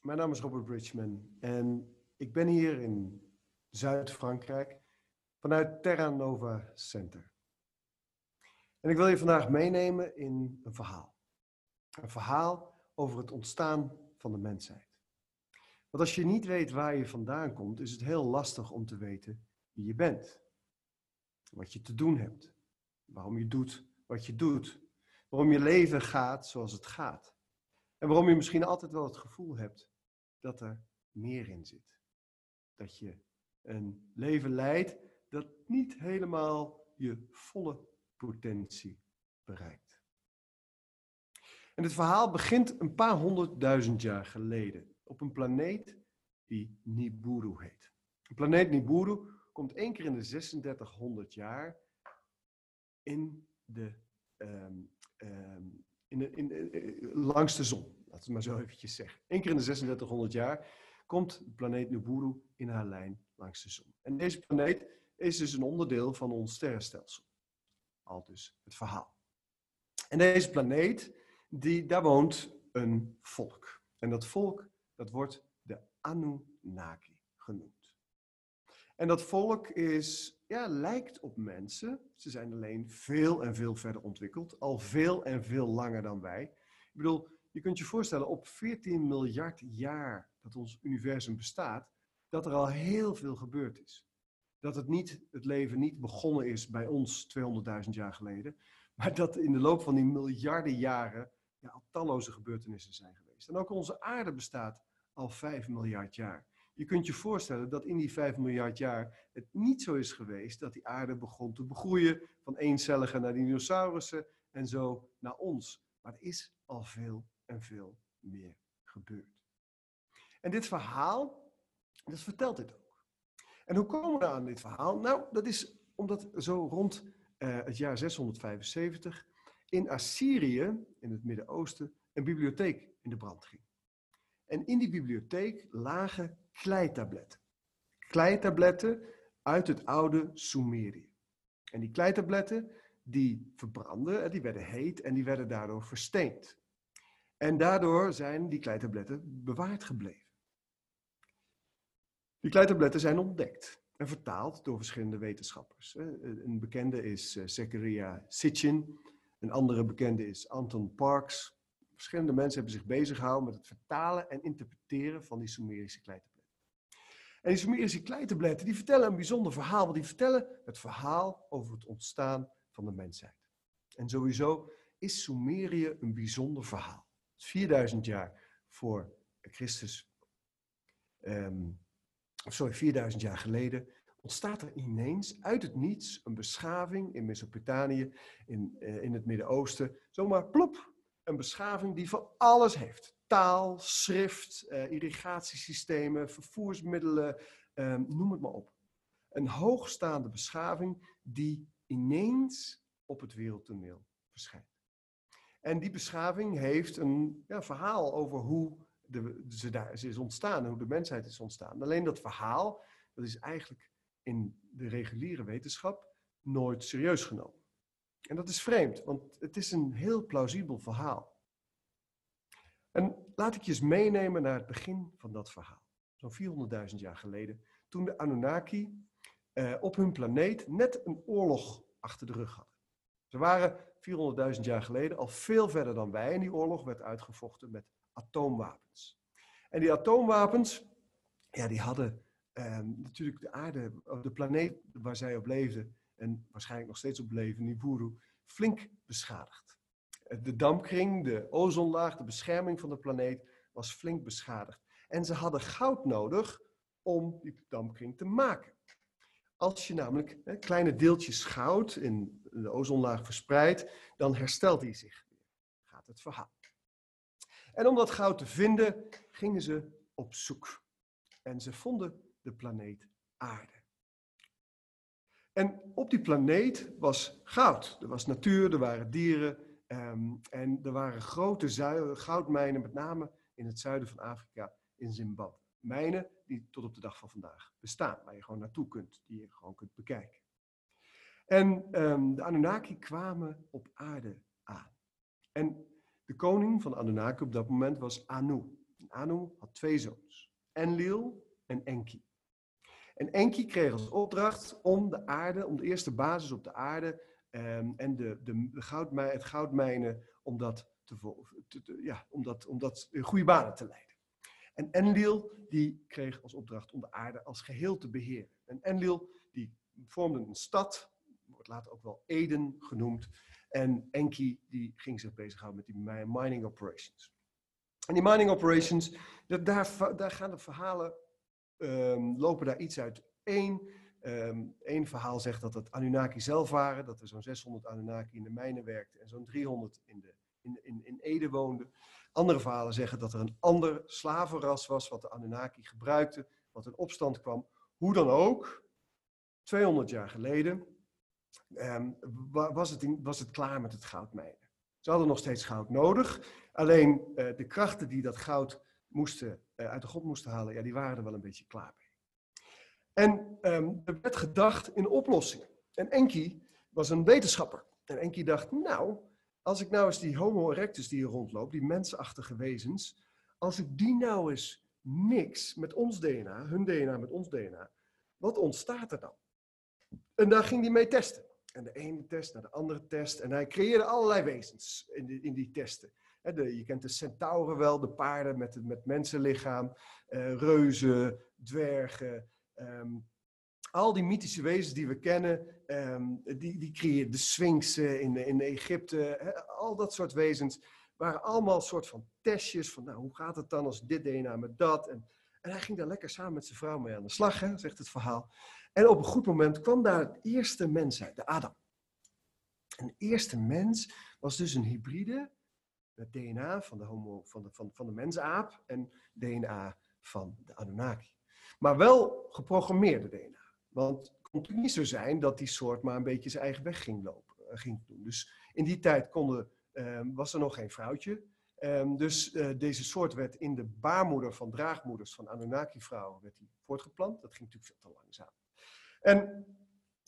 Mijn naam is Robert Bridgman en ik ben hier in Zuid-Frankrijk vanuit Terra Nova Center. En ik wil je vandaag meenemen in een verhaal. Een verhaal over het ontstaan van de mensheid. Want als je niet weet waar je vandaan komt, is het heel lastig om te weten wie je bent. Wat je te doen hebt. Waarom je doet wat je doet. Waarom je leven gaat zoals het gaat. En waarom je misschien altijd wel het gevoel hebt dat er meer in zit. Dat je een leven leidt dat niet helemaal je volle potentie bereikt. En het verhaal begint een paar honderdduizend jaar geleden op een planeet die Nibiru heet. De planeet Nibiru komt één keer in de 3600 jaar in de, um, um, in de, in de, uh, langs de zon. Laten we maar zo eventjes zeggen. Eén keer in de 3600 jaar komt de planeet Nibiru in haar lijn langs de zon. En deze planeet is dus een onderdeel van ons sterrenstelsel. Al dus het verhaal. En deze planeet, die, daar woont een volk. En dat volk, dat wordt de Anunnaki genoemd. En dat volk is, ja, lijkt op mensen. Ze zijn alleen veel en veel verder ontwikkeld. Al veel en veel langer dan wij. Ik bedoel, je kunt je voorstellen, op 14 miljard jaar dat ons universum bestaat, dat er al heel veel gebeurd is. Dat het, niet, het leven niet begonnen is bij ons 200.000 jaar geleden, maar dat in de loop van die miljarden jaren ja, al talloze gebeurtenissen zijn geweest. En ook onze aarde bestaat al 5 miljard jaar. Je kunt je voorstellen dat in die 5 miljard jaar het niet zo is geweest dat die aarde begon te begroeien van eencelligen naar dinosaurussen en zo naar ons. Maar er is al veel en veel meer gebeurd. En dit verhaal, dat vertelt dit ook. En hoe komen we aan dit verhaal? Nou, dat is omdat zo rond uh, het jaar 675 in Assyrië, in het Midden-Oosten, een bibliotheek in de brand ging. En in die bibliotheek lagen kleitabletten. Kleitabletten uit het oude Sumerië. En die kleitabletten, die verbrandden, die werden heet en die werden daardoor versteend. En daardoor zijn die kleitabletten bewaard gebleven. Die kleitabletten zijn ontdekt en vertaald door verschillende wetenschappers. Een bekende is eh, Zechariah Sitchin, een andere bekende is Anton Parks. Verschillende mensen hebben zich bezig gehouden met het vertalen en interpreteren van die Sumerische kleitabletten. En die Sumerische kleitabletten die vertellen een bijzonder verhaal, want die vertellen het verhaal over het ontstaan van de mensheid. En sowieso is Sumerië een bijzonder verhaal. 4000 jaar voor Christus, um, sorry, 4000 jaar geleden, ontstaat er ineens uit het niets een beschaving in Mesopotamië, in, uh, in het Midden-Oosten. Zomaar plop, een beschaving die van alles heeft. Taal, schrift, uh, irrigatiesystemen, vervoersmiddelen, um, noem het maar op. Een hoogstaande beschaving die ineens op het wereldtoneel verschijnt. En die beschaving heeft een ja, verhaal over hoe de, ze, daar, is ontstaan, hoe de mensheid is ontstaan. Alleen dat verhaal, dat is eigenlijk in de reguliere wetenschap nooit serieus genomen. En dat is vreemd, want het is een heel plausibel verhaal. En laat ik je eens meenemen naar het begin van dat verhaal. Zo'n 400.000 jaar geleden, toen de Anunnaki eh, op hun planeet net een oorlog achter de rug hadden. Ze waren 400.000 jaar geleden al veel verder dan wij. En die oorlog werd uitgevochten met atoomwapens. En die atoomwapens, ja, die hadden eh, natuurlijk de aarde, de planeet waar zij op leefden, en waarschijnlijk nog steeds op leven, Nibiru, flink beschadigd. De dampkring, de ozonlaag, de bescherming van de planeet was flink beschadigd. En ze hadden goud nodig om die dampkring te maken. Als je namelijk kleine deeltjes goud in de ozonlaag verspreidt, dan herstelt die zich weer. Gaat het verhaal. En om dat goud te vinden, gingen ze op zoek. En ze vonden de planeet Aarde. En op die planeet was goud. Er was natuur, er waren dieren um, en er waren grote goudmijnen, met name in het zuiden van Afrika, in Zimbabwe. Mijnen die tot op de dag van vandaag bestaan, waar je gewoon naartoe kunt, die je gewoon kunt bekijken. En um, de Anunnaki kwamen op aarde aan. En de koning van Anunnaki op dat moment was Anu. Anu had twee zoons, Enlil en Enki. En Enki kreeg als opdracht om de aarde, om de eerste basis op de aarde ehm, en de, de, het goudmijnen, om dat, te, ja, om, dat, om dat in goede banen te leiden. En Enlil die kreeg als opdracht om de aarde als geheel te beheren. En Enlil die vormde een stad, later ook wel Eden genoemd. En Enki die ging zich bezighouden met die mining operations. En die mining operations, daar, daar gaan de verhalen, um, lopen daar iets uit één. Eén ehm, verhaal zegt dat het Anunnaki zelf waren, dat er zo'n 600 Anunnaki in de mijnen werkten en zo'n 300 in, de, in, in, in Ede woonden. Andere verhalen zeggen dat er een ander slavenras was wat de Anunnaki gebruikte, wat in opstand kwam. Hoe dan ook, 200 jaar geleden um, was, het was het klaar met het goudmijnen. Ze hadden nog steeds goud nodig, alleen uh, de krachten die dat goud moesten, uh, uit de grond moesten halen, ja, die waren er wel een beetje klaar mee. En um, er werd gedacht in oplossingen. En Enki was een wetenschapper. En Enki dacht, nou, als ik nou eens die Homo erectus die hier rondloopt, die mensachtige wezens, als ik die nou eens mix met ons DNA, hun DNA met ons DNA, wat ontstaat er dan? En daar ging hij mee testen. En de ene test naar de andere test. En hij creëerde allerlei wezens in die, in die testen. De, je kent de centauren wel, de paarden met, met mensenlichaam, uh, reuzen, dwergen. Um, al die mythische wezens die we kennen, um, die, die creëerden de sphinxen in, in Egypte, al dat soort wezens waren allemaal soort van testjes van, nou, hoe gaat het dan als dit DNA met dat? En, en hij ging daar lekker samen met zijn vrouw mee aan de slag, zegt het verhaal. En op een goed moment kwam daar het eerste mens uit, de Adam. En de eerste mens was dus een hybride met DNA van de, homo, van de, van, van de mensaap en DNA van de Anunnaki. Maar wel geprogrammeerde DNA. Want het kon natuurlijk niet zo zijn dat die soort maar een beetje zijn eigen weg ging lopen. Eh, ging doen. Dus in die tijd konden, ehm, was er nog geen vrouwtje. Um, dus uh, deze soort werd in de baarmoeder van draagmoeders van Anunnaki-vrouwen werd voortgeplant. Dat ging natuurlijk veel te langzaam. En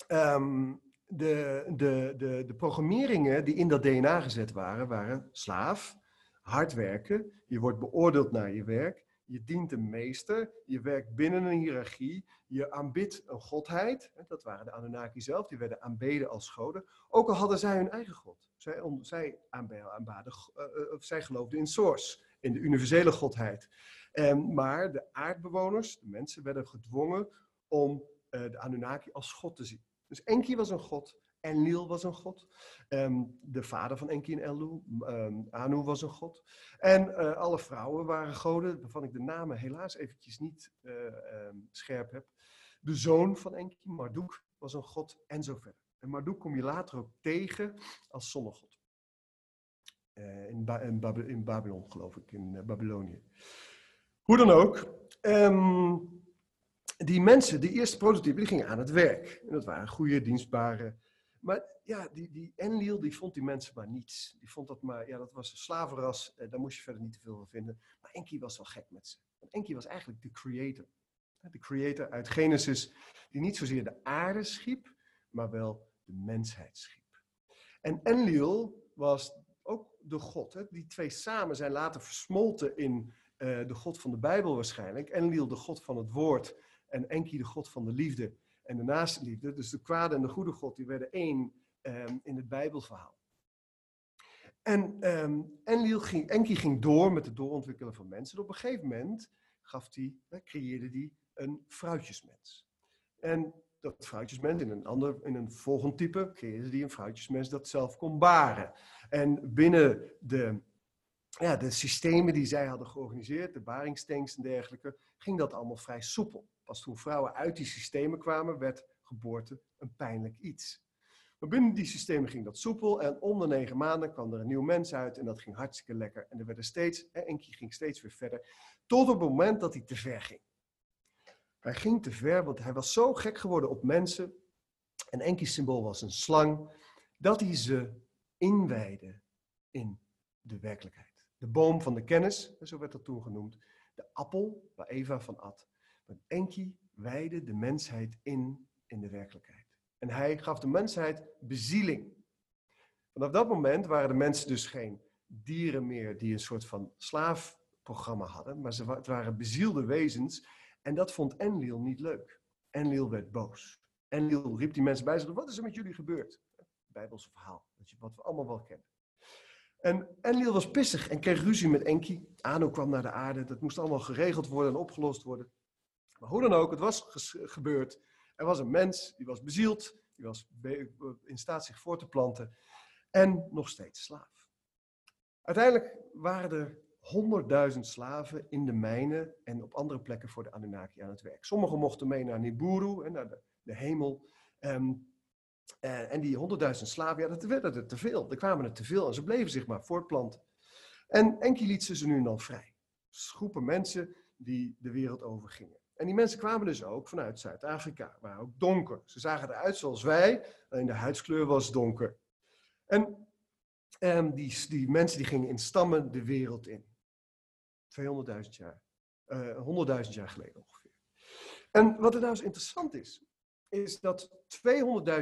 um, de, de, de, de programmeringen die in dat DNA gezet waren, waren slaaf, hard werken, je wordt beoordeeld naar je werk, je dient een meester, je werkt binnen een hiërarchie, je aanbidt een godheid. Dat waren de Anunnaki zelf, die werden aanbeden als goden. Ook al hadden zij hun eigen god. Zij, zij, aanbaden, uh, uh, zij geloofden in Source, in de universele godheid. Um, maar de aardbewoners, de mensen, werden gedwongen om uh, de Anunnaki als god te zien. Dus Enki was een god, Enlil was een god. Um, de vader van Enki en Enlil, um, Anu was een god. En uh, alle vrouwen waren goden, waarvan ik de namen helaas eventjes niet uh, um, scherp heb. De zoon van Enki, Marduk, was een god en zo verder. En Marduk kom je later ook tegen als zonnegod. In, in, Babylon, geloof ik, in Babylonië. Hoe dan ook die mensen, die eerste prototypen, die gingen aan het werk. En dat waren goede, dienstbare. Maar ja, die, die Enlil, die vond die mensen maar niets. Die vond dat maar, ja, dat was een slavenras. Eh, daar moest je verder niet te veel van vinden. Maar Enki was wel gek met ze. Enki was eigenlijk de creator. De creator uit Genesis, die niet zozeer de aarde schiep, maar wel de mensheid schiep. En Enlil was ook de God. Hè? Die twee samen zijn later versmolten in uh, de God van de Bijbel waarschijnlijk. Enlil, de God van het woord en Enki de god van de liefde en de naaste liefde. Dus de kwade en de goede god, die werden één um, in het Bijbelverhaal. En um, Enlil ging, Enki ging door met het doorontwikkelen van mensen. En op een gegeven moment gaf hij, creëerde hij een fruitjesmens. En dat fruitjesmens, in een, ander, in een volgend type, creëerde hij een fruitjesmens dat zelf kon baren. En binnen de, ja, de systemen die zij hadden georganiseerd, de baringstanks en dergelijke, ging dat allemaal vrij soepel. Pas toen vrouwen uit die systemen kwamen, werd geboorte een pijnlijk iets. Maar binnen die systemen ging dat soepel en om de negen maanden kwam er een nieuw mens uit en dat ging hartstikke lekker. En er werden steeds, Enki ging steeds weer verder, tot op het moment dat hij te ver ging. Hij ging te ver, want hij was zo gek geworden op mensen. En Enki's symbool was een slang, dat hij ze inwijde in de werkelijkheid. De boom van de kennis, zo werd dat toen genoemd. De appel waar Eva van at. Maar Enki wijde de mensheid in in de werkelijkheid. En hij gaf de mensheid bezieling. Vanaf dat moment waren de mensen dus geen dieren meer die een soort van slaaf programma hadden, maar ze, waren bezielde wezens. En dat vond Enlil niet leuk. Enlil werd boos. Enlil riep die mensen bij zich, wat is er met jullie gebeurd? Bijbelse verhaal, wat we allemaal wel kennen. En Enlil was pissig en kreeg ruzie met Enki. Anu kwam naar de aarde, dat moest allemaal geregeld worden en opgelost worden. Maar hoe dan ook, het was gebeurd. Er was een mens, die was bezield, die was in staat zich voor te planten en nog steeds slaaf. Uiteindelijk waren er honderdduizend slaven in de mijnen en op andere plekken voor de Anunnaki aan het werk. Sommigen mochten mee naar Nibiru, naar de, hemel. Um, en die honderdduizend slaven, ja, dat werden er te veel. Er kwamen er te veel en ze bleven zich maar voortplanten. En Enki liet ze, ze nu en dan vrij. Groepen mensen die de wereld overgingen. En die mensen kwamen dus ook vanuit Zuid-Afrika, waren ook donker. Ze zagen eruit zoals wij, alleen de huidskleur was donker. En um, die, die mensen die gingen in stammen de wereld in. 200.000 jaar, uh, eh, 100.000 jaar geleden ongeveer. En wat er nou eens interessant is, is dat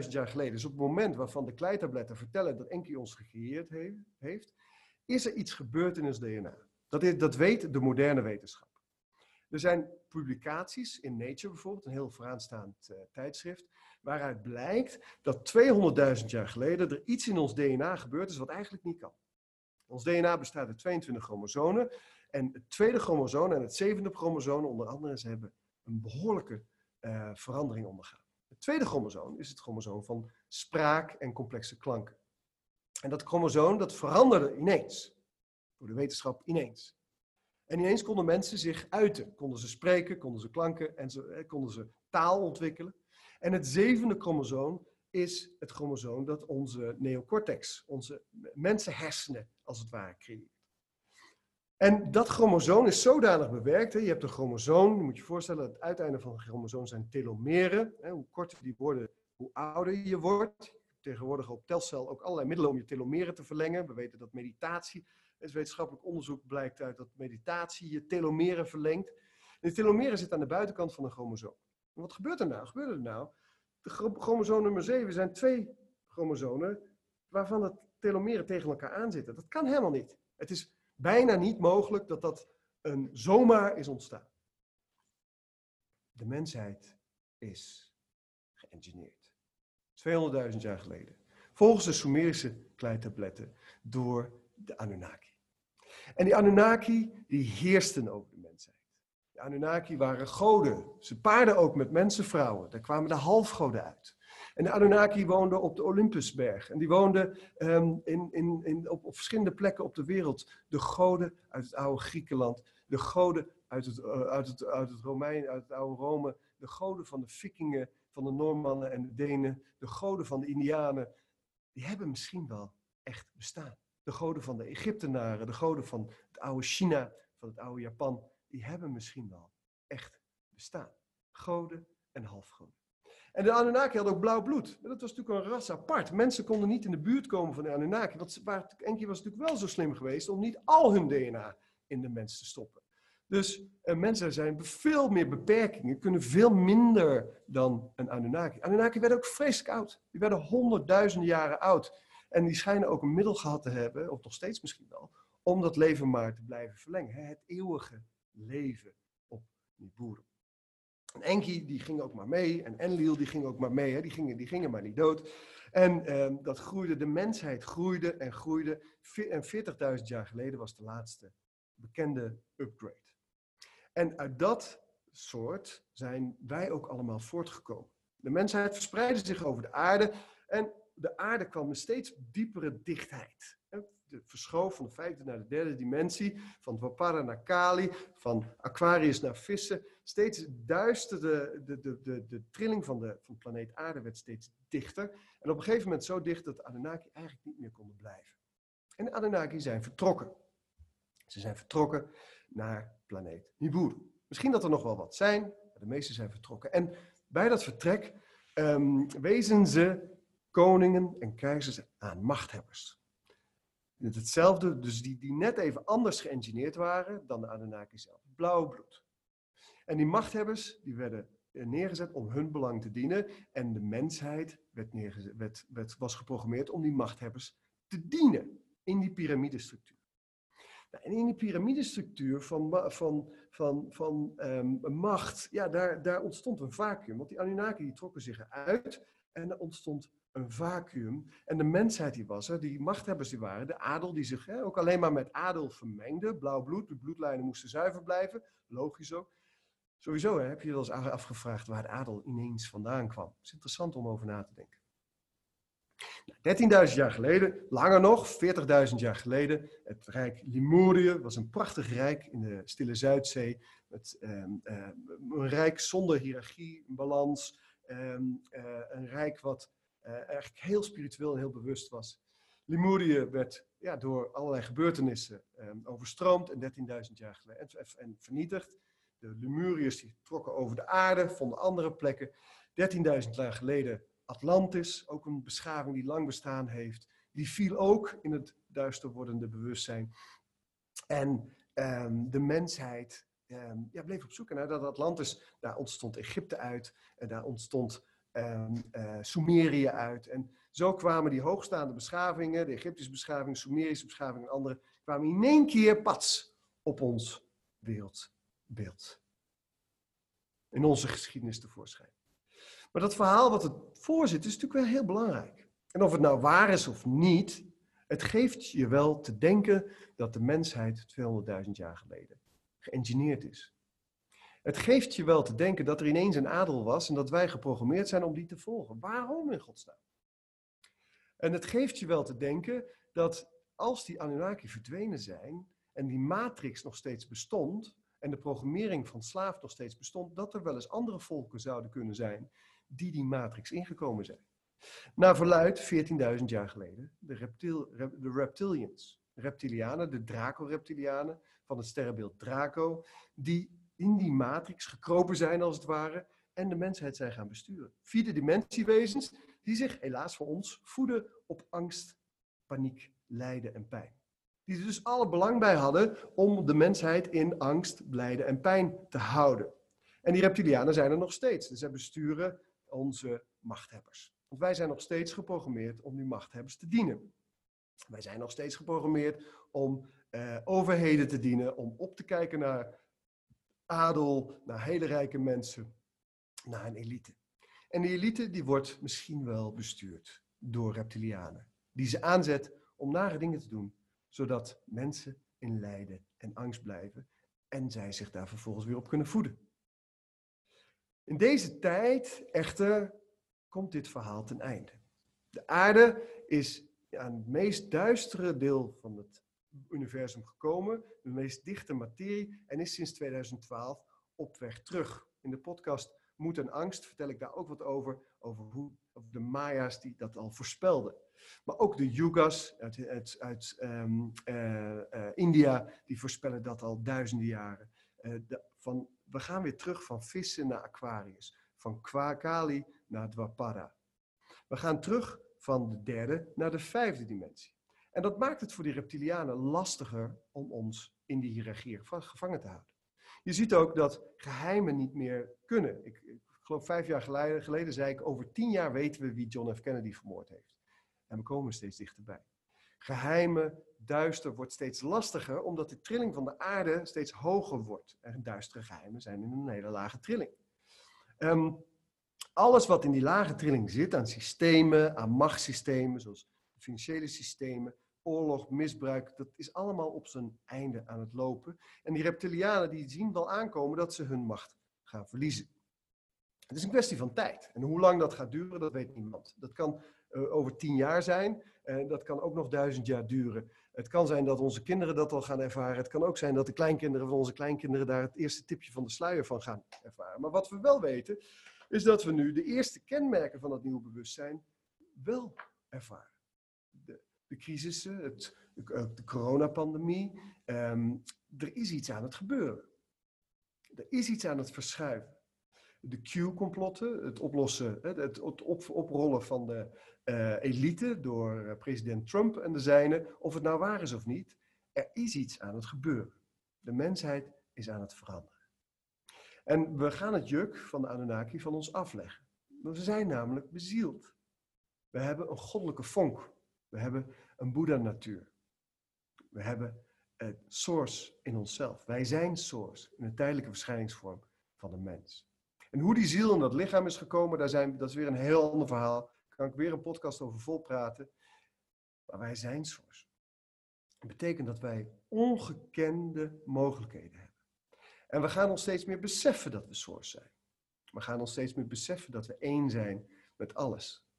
200.000 jaar geleden, dus op het moment waarvan de kleitabletten vertellen dat Enki ons gecreëerd heeft, is er iets gebeurd in ons DNA. Dat, is, dat weet de moderne wetenschap. Er zijn publicaties in Nature bijvoorbeeld, een heel vooraanstaand uh, tijdschrift, waaruit blijkt dat 200.000 jaar geleden er iets in ons DNA gebeurd is wat eigenlijk niet kan. Ons DNA bestaat uit 22 chromosomen en het tweede chromosoom en het zevende chromosoom onder andere, ze hebben een behoorlijke uh, verandering ondergaan. Het tweede chromosoom is het chromosoom van spraak en complexe klanken. En dat chromosoom dat veranderde ineens. Door de wetenschap ineens. En ineens konden mensen zich uiten. Konden ze spreken, konden ze klanken en ze, eh, konden ze taal ontwikkelen. En het zevende chromosoom is het chromosoom dat onze neocortex, onze mensenhersenen als het ware creëert. En dat chromosoom is zodanig bewerkt. Hè, je hebt een chromosoom, je moet je voorstellen, het uiteinde van een chromosoom zijn telomeren. Hè, hoe korter die worden, hoe ouder je wordt. Tegenwoordig op telcel ook allerlei middelen om je telomeren te verlengen. We weten dat meditatie, het wetenschappelijk onderzoek blijkt uit dat meditatie je telomeren verlengt. En die telomeren zitten aan de buitenkant van een chromosoom. En wat gebeurt er nou? Gebeurt er nou? De chromosoom nummer 7 zijn twee chromosomen waarvan de telomeren tegen elkaar aanzitten. Dat kan helemaal niet. Het is bijna niet mogelijk dat dat een zomaar is ontstaan. De mensheid is geëngineerd. 200.000 jaar geleden. Volgens de Sumerische kleitabletten door de Anunnaki. En die Anunnaki die heersten over de mensheid. De Anunnaki waren goden. Ze paarden ook met mensenvrouwen. Daar kwamen de halfgoden uit. En de Anunnaki woonden op de Olympusberg. En die woonden ehm, in, in, in, op, op, verschillende plekken op de wereld. De goden uit het oude Griekenland. De goden uit het, uh, uit het, uit het, Romein, uit het oude Rome. De goden van de Vikingen, van de Normannen en de Denen. De goden van de Indianen. Die hebben misschien wel echt bestaan. De goden van de Egyptenaren, de goden van het oude China, van het oude Japan. Die hebben misschien wel echt bestaan. Goden en halfgoden. En de Anunnaki hadden ook blauw bloed. Dat was natuurlijk een ras apart. Mensen konden niet in de buurt komen van de Anunnaki. Want Enki was natuurlijk wel zo slim geweest om niet al hun DNA in de mens te stoppen. Dus eh, mensen zijn veel meer beperkingen, kunnen veel minder dan een Anunnaki. Anunnaki werden ook vreselijk oud. Die werden honderdduizenden jaren oud. En die schijnen ook een middel gehad te hebben, of nog steeds misschien wel, om dat leven maar te blijven verlengen. Het eeuwige leven op Nibiru. En Enki die ging ook maar mee. En Enlil die ging ook maar mee. Hè. Die, gingen, die gingen maar niet dood. En ehm, dat groeide, de mensheid groeide en groeide. En 40.000 jaar geleden was de laatste bekende upgrade. En uit dat soort zijn wij ook allemaal voortgekomen. De mensheid verspreidde zich over de aarde. En de aarde kwam met steeds diepere dichtheid de verschoof van de vijfde naar de derde dimensie, van Dwapara naar Kali, van Aquarius naar vissen. Steeds duister, de, de, de, de, de trilling van de, van planeet aarde werd steeds dichter. En op een gegeven moment zo dicht dat de Anunnaki eigenlijk niet meer konden blijven. En de Anunnaki zijn vertrokken. Ze zijn vertrokken naar planeet Nibiru. Misschien dat er nog wel wat zijn, maar de meeste zijn vertrokken. En bij dat vertrek um, wezen ze koningen en keizers aan machthebbers. Het hetzelfde, dus die, die net even anders geëngineerd waren dan de Anunnaki zelf. Blauw bloed. En die machthebbers die werden neergezet om hun belang te dienen. En de mensheid werd neergezet, werd, werd, was geprogrammeerd om die machthebbers te dienen in die piramidestructuur. Nou, en in die piramidestructuur van, van, van, van um, macht, ja, daar, daar ontstond een vacuüm. Want die Anunnaki trokken zich eruit en er ontstond een vacuüm. En de mensheid die was er, die machthebbers die waren, de adel die zich hè, ook alleen maar met adel vermengde. Blauw bloed, de bloedlijnen moesten zuiver blijven, logisch ook. Sowieso hè, heb je je wel eens afgevraagd waar de adel ineens vandaan kwam. Het is interessant om over na te denken. 13.000 nou, jaar geleden, langer nog, 40.000 jaar geleden, het rijk Limurië was een prachtig rijk in de stille Zuidzee. Met, ehm, eh, een rijk zonder hiërarchie, balans. Ehm, eh, een rijk wat uh, eigenlijk heel spiritueel en heel bewust was. Limurië werd ja, door allerlei gebeurtenissen um, overstroomd en 13.000 jaar geleden en, en, vernietigd. De Lemuriërs die trokken over de aarde, vonden andere plekken. 13.000 jaar geleden Atlantis, ook een beschaving die lang bestaan heeft, die viel ook in het duister wordende bewustzijn. En um, de mensheid um, ja, bleef op zoek naar dat Atlantis. Daar ontstond Egypte uit en daar ontstond um, uh, Sumerië uit. En zo kwamen die hoogstaande beschavingen, de Egyptische beschaving, Sumerische beschaving en andere, kwamen in één keer pats op ons wereldbeeld. In onze geschiedenis tevoorschijn. Maar dat verhaal wat het voorzit is natuurlijk wel heel belangrijk. En of het nou waar is of niet, het geeft je wel te denken dat de mensheid 200.000 jaar geleden geëngineerd is. Het geeft je wel te denken dat er ineens een adel was en dat wij geprogrammeerd zijn om die te volgen. Waarom in godsnaam? En het geeft je wel te denken dat als die Anunnaki verdwenen zijn en die matrix nog steeds bestond en de programmering van slaaf nog steeds bestond, dat er wel eens andere volken zouden kunnen zijn die die matrix ingekomen zijn. Naar verluid 14.000 jaar geleden de, reptil, de reptilians, reptilianen, de Draco-reptilianen van het sterrenbeeld Draco, die in die matrix gekropen zijn als het ware en de mensheid zijn gaan besturen. Vierde dimensiewezens die zich helaas voor ons voeden op angst, paniek, lijden en pijn. Die er dus alle belang bij hadden om de mensheid in angst, lijden en pijn te houden. En die reptilianen zijn er nog steeds. Dus zij besturen onze machthebbers. Want wij zijn nog steeds geprogrammeerd om die machthebbers te dienen. Wij zijn nog steeds geprogrammeerd om uh, overheden te dienen, om op te kijken naar adel, naar hele rijke mensen, naar een elite. En die elite die wordt misschien wel bestuurd door reptilianen, die ze aanzet om nare dingen te doen, zodat mensen in lijden en angst blijven en zij zich daar vervolgens weer op kunnen voeden. In deze tijd echter komt dit verhaal ten einde. De aarde is aan het meest duistere deel van het universum gekomen, de meest dichte materie, en is sinds 2012 op weg terug. In de podcast Moed en Angst vertel ik daar ook wat over, over hoe de Maya's die dat al voorspelden. Maar ook de Yugas uit, uit, um, uh, uh, India, die voorspellen dat al duizenden jaren. De, van we gaan weer terug van vissen naar Aquarius, van Kali naar Dwapara. We gaan terug van de derde naar de vijfde dimensie. En dat maakt het voor die reptilianen lastiger om ons in die hiërarchie gevangen te houden. Je ziet ook dat geheimen niet meer kunnen. Ik, ik geloof vijf jaar geleden, geleden zei ik, over tien jaar weten we wie John F. Kennedy vermoord heeft. En we komen steeds dichterbij. Geheimen duister wordt steeds lastiger, omdat de trilling van de aarde steeds hoger wordt. En duistere geheimen zijn in een hele lage trilling. Um, alles wat in die lage trilling zit aan systemen, aan machtssystemen, zoals financiële systemen, oorlog, misbruik, dat is allemaal op zijn einde aan het lopen. En die reptilianen die zien wel aankomen dat ze hun macht gaan verliezen. Het is een kwestie van tijd. En hoe lang dat gaat duren, dat weet niemand. Dat kan uh, over tien jaar zijn. En dat kan ook nog duizend jaar duren. Het kan zijn dat onze kinderen dat al gaan ervaren. Het kan ook zijn dat de kleinkinderen van onze kleinkinderen daar het eerste tipje van de sluier van gaan ervaren. Maar wat we wel weten, is dat we nu de eerste kenmerken van het nieuwe bewustzijn wel ervaren. De, de crisissen, het, de, de coronapandemie. Um, er is iets aan het gebeuren. Er is iets aan het verschuiven de Q-complotten, het oplossen, het, op, oprollen van de uh, elite door uh, president Trump en de zijnen, of het nou waar is of niet, er is iets aan het gebeuren. De mensheid is aan het veranderen. En we gaan het juk van de Anunnaki van ons afleggen. We zijn namelijk bezield. We hebben een goddelijke vonk. We hebben een Boeddha-natuur. We hebben uh, source in onszelf. Wij zijn source in de tijdelijke verschijningsvorm van de mens. En hoe die ziel in dat lichaam is gekomen, daar zijn, dat is weer een heel ander verhaal. Daar kan ik weer een podcast over vol praten. Maar wij zijn source. Dat betekent dat wij ongekende mogelijkheden hebben. En we gaan ons steeds meer beseffen dat we source zijn. We gaan ons steeds meer beseffen dat we één zijn met alles.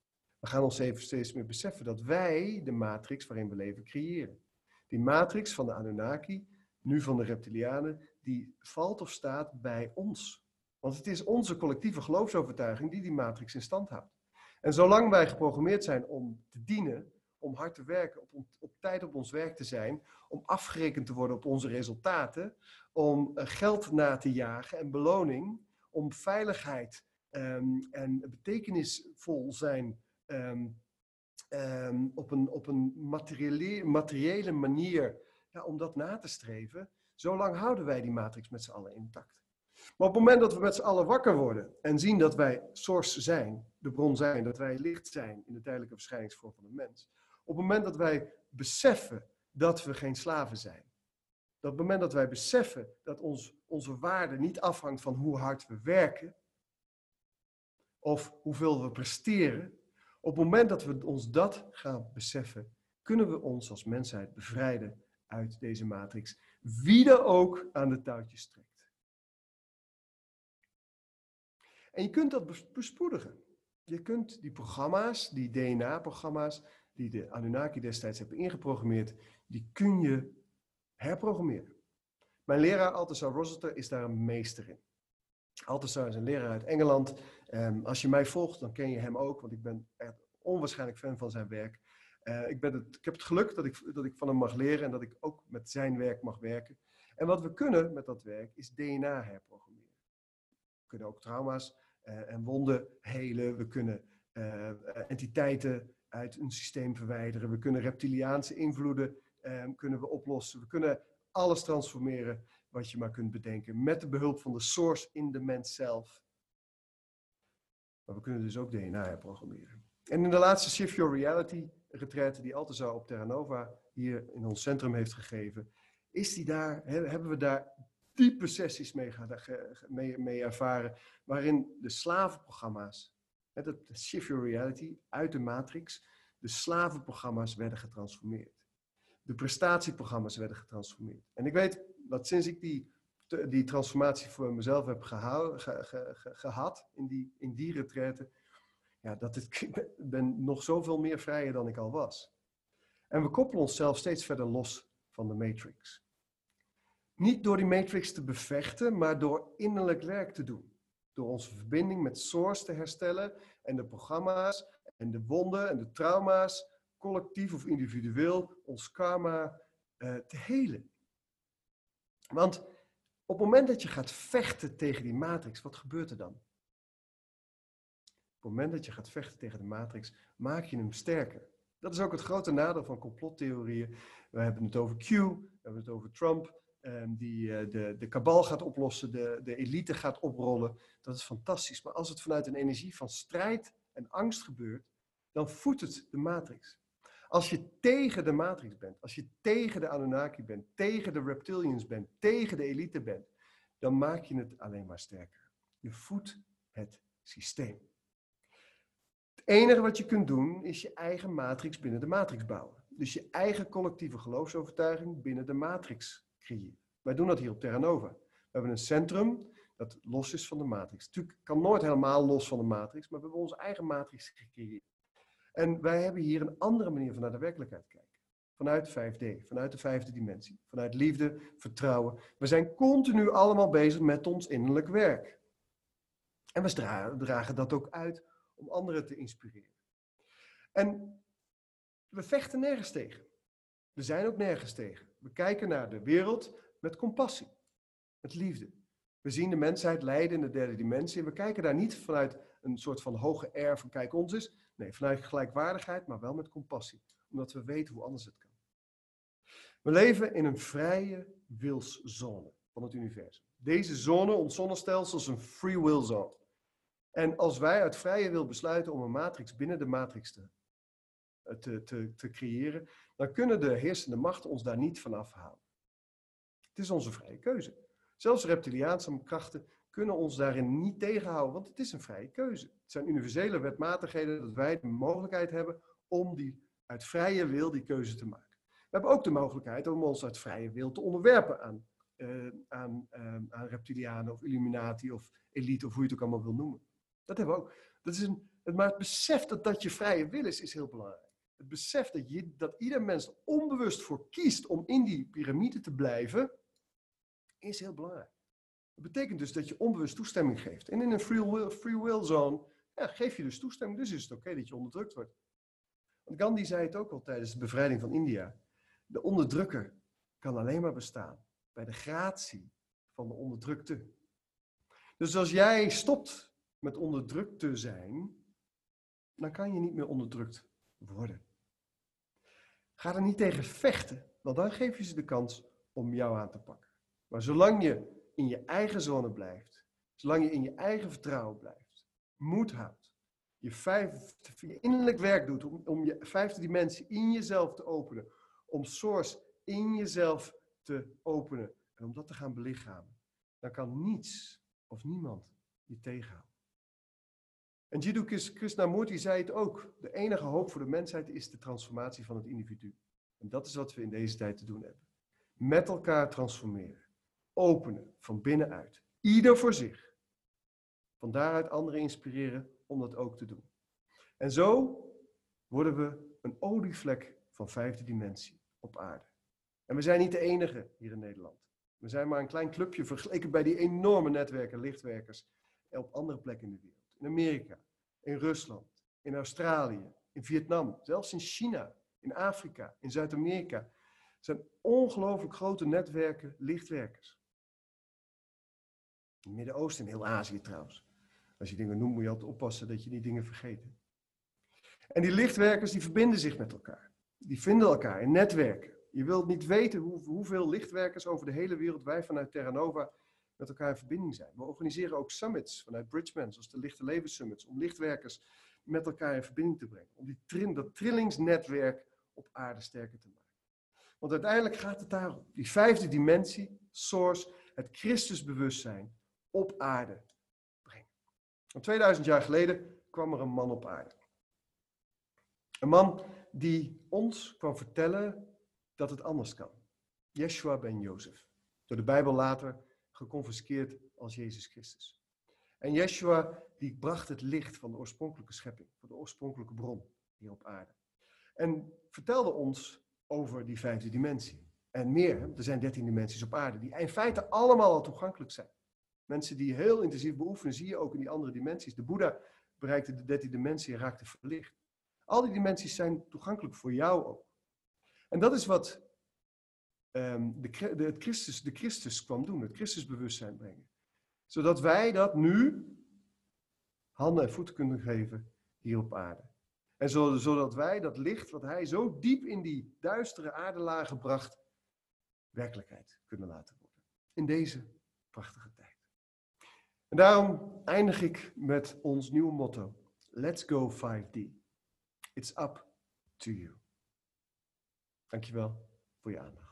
We gaan ons even steeds meer beseffen dat wij de matrix waarin we leven creëren. Die matrix van de Anunnaki, nu van de reptilianen, die valt of staat bij ons. Want het is onze collectieve geloofsovertuiging die die matrix in stand houdt. En zolang wij geprogrammeerd zijn om te dienen, om hard te werken, op, op tijd op ons werk te zijn, om afgerekend te worden op onze resultaten, om eh, geld na te jagen en beloning, om veiligheid um, en betekenisvol zijn um, um, op een, op een materiële, materiële manier, ja, om dat na te streven, zolang houden wij die matrix met z'n allen intact. Maar op het moment dat we met z'n allen wakker worden en zien dat wij source zijn, de bron zijn, dat wij licht zijn in de tijdelijke verschijningsvorm van de mens, op het moment dat wij beseffen dat we geen slaven zijn, dat op het moment dat wij beseffen dat ons, onze waarde niet afhangt van hoe hard we werken of hoeveel we presteren, op het moment dat we ons dat gaan beseffen, kunnen we ons als mensheid bevrijden uit deze matrix, wie er ook aan de touwtjes trekt. En je kunt dat bespoedigen. Je kunt die programma's, die DNA-programma's, die de Anunnaki destijds hebben ingeprogrammeerd, die kun je herprogrammeren. Mijn leraar Althusser Rossiter is daar een meester in. Althusser is een leraar uit Engeland. Um, als je mij volgt, dan ken je hem ook, want ik ben echt onwaarschijnlijk fan van zijn werk. Uh, ik, ben het, ik heb het geluk dat ik, dat ik van hem mag leren en dat ik ook met zijn werk mag werken. En wat we kunnen met dat werk is DNA herprogrammeren. We kunnen ook trauma's uh, en wonden helen. We kunnen uh, entiteiten uit een systeem verwijderen. We kunnen reptiliaanse invloeden um, kunnen we oplossen. We kunnen alles transformeren wat je maar kunt bedenken. Met de behulp van de source in de mens zelf. Maar we kunnen dus ook DNA herprogrammeren. En in de laatste Shift Your Reality retraite die Altezo op Terra Nova hier in ons centrum heeft gegeven, is die daar, hebben we daar diepe sessies mee, mee, mee ervaren, waarin de slavenprogramma's, het Shift Your Reality uit de matrix, de slavenprogramma's werden getransformeerd. De prestatieprogramma's werden getransformeerd. En ik weet dat sinds ik die, die transformatie voor mezelf heb gehad, in die, in die retraite, ja, dat ik ben nog zoveel meer vrijer dan ik al was. En we koppelen onszelf steeds verder los van de matrix. Niet door die matrix te bevechten, maar door innerlijk werk te doen. Door onze verbinding met Source te herstellen en de programma's en de wonden en de trauma's, collectief of individueel, ons karma uh, te helen. Want op het moment dat je gaat vechten tegen die matrix, wat gebeurt er dan? Op het moment dat je gaat vechten tegen de matrix, maak je hem sterker. Dat is ook het grote nadeel van complottheorieën. We hebben het over Q, we hebben het over Trump, um, die uh, de, de kabal gaat oplossen, de, de elite gaat oprollen. Dat is fantastisch. Maar als het vanuit een energie van strijd en angst gebeurt, dan voedt het de matrix. Als je tegen de matrix bent, als je tegen de Anunnaki bent, tegen de reptilians bent, tegen de elite bent, dan maak je het alleen maar sterker. Je voedt het systeem. Het enige wat je kunt doen is je eigen matrix binnen de matrix bouwen. Dus je eigen collectieve geloofsovertuiging binnen de matrix creëren. Wij doen dat hier op Terra Nova. We hebben een centrum dat los is van de matrix. Natuurlijk kan nooit helemaal los van de matrix, maar we hebben onze eigen matrix gecreëerd. En wij hebben hier een andere manier van naar de werkelijkheid kijken. Vanuit 5D, vanuit de vijfde dimensie, vanuit liefde, vertrouwen. We zijn continu allemaal bezig met ons innerlijk werk. En we dragen dat ook uit om anderen te inspireren. En we vechten nergens tegen. We zijn ook nergens tegen. We kijken naar de wereld met compassie, met liefde. We zien de mensheid lijden in de derde dimensie. En we kijken daar niet vanuit een soort van hoge air van kijk ons is. Nee, vanuit gelijkwaardigheid, maar wel met compassie. Omdat we weten hoe anders het kan. We leven in een vrije wilszone van het universum. Deze zone, ons zonnestelsel, is een free will zone. En als wij uit vrije wil besluiten om een matrix binnen de matrix te, te, te, te creëren, dan kunnen de heersende machten ons daar niet van afhalen. Het is onze vrije keuze. Zelfs reptiliaanse krachten kunnen ons daarin niet tegenhouden, want het is een vrije keuze. Het zijn universele wetmatigheden dat wij de mogelijkheid hebben om die uit vrije wil die keuze te maken. We hebben ook de mogelijkheid om ons uit vrije wil te onderwerpen aan, uh, aan, uh, aan reptilianen of illuminati of elite of hoe je het ook allemaal wil noemen. Dat hebben we ook. Dat is een, maar het besef dat dat je vrije wil is, is heel belangrijk. Het besef dat, je, dat ieder mens onbewust voor kiest om in die piramide te blijven, is heel belangrijk. Dat betekent dus dat je onbewust toestemming geeft. En in een free will, free will zone ja, geef je dus toestemming, dus is het oké dat je onderdrukt wordt. Want Gandhi zei het ook al tijdens de bevrijding van India. De onderdrukker kan alleen maar bestaan bij de gratie van de onderdrukte. Dus als jij stopt met onderdrukt te zijn, dan kan je niet meer onderdrukt worden. Ga er niet tegen vechten, want dan geef je ze de kans om jou aan te pakken. Maar zolang je in je eigen zone blijft, zolang je in je eigen vertrouwen blijft, moed houdt, je, vijf, je innerlijk werk doet om, om je vijfde dimensie in jezelf te openen, om source in jezelf te openen en om dat te gaan belichamen, dan kan niets of niemand je tegenhouden. En Jiddu Krishnamurti zei het ook. De enige hoop voor de mensheid is de transformatie van het individu. En dat is wat we in deze tijd te doen hebben. Met elkaar transformeren. Openen van binnenuit. Ieder voor zich. Van daaruit anderen inspireren om dat ook te doen. En zo worden we een olievlek van vijfde dimensie op aarde. En we zijn niet de enige hier in Nederland. We zijn maar een klein clubje vergeleken bij die enorme netwerken lichtwerkers op andere plekken in de wereld. In Amerika, in Rusland, in Australië, in Vietnam, zelfs in China, in Afrika, in Zuid-Amerika. Zijn ongelooflijk grote netwerken lichtwerkers. Het Midden-Oosten en heel Azië trouwens. Als je dingen noemt, moet je altijd oppassen dat je die dingen vergeet. En die lichtwerkers die verbinden zich met elkaar. Die vinden elkaar in netwerken. Je wilt niet weten hoe, hoeveel lichtwerkers over de hele wereld wij vanuit Terra Nova met elkaar in verbinding zijn. We organiseren ook summits vanuit Bridgman, zoals de Lichte Leven Summits, om lichtwerkers met elkaar in verbinding te brengen. Om die dat trillingsnetwerk op aarde sterker te maken. Want uiteindelijk gaat het daarom, die vijfde dimensie, source, het Christusbewustzijn op aarde brengen. 2000 jaar geleden kwam er een man op aarde. Een man die ons kwam vertellen dat het anders kan. Yeshua ben Jozef. Door de Bijbel later geconfiskeerd als Jezus Christus. En Yeshua die bracht het licht van de oorspronkelijke schepping, van de oorspronkelijke bron hier op aarde. En vertelde ons over die vijfde dimensie. En meer, er zijn dertien dimensies op aarde, die in feite allemaal al toegankelijk zijn. Mensen die heel intensief beoefenen, zie je ook in die andere dimensies. De Boeddha bereikte de dertiende dimensie en raakte verlicht. Al die dimensies zijn toegankelijk voor jou ook. En dat is wat de, de, het Christus, de Christus kwam doen, het Christusbewustzijn brengen. Zodat wij dat nu handen en voeten kunnen geven hier op aarde. En zodat wij dat licht wat hij zo diep in die duistere aardelagen bracht, werkelijkheid kunnen laten worden. In deze prachtige tijd. En daarom eindig ik met ons nieuwe motto. Let's go 5D. It's up to you. Dankjewel voor je aandacht.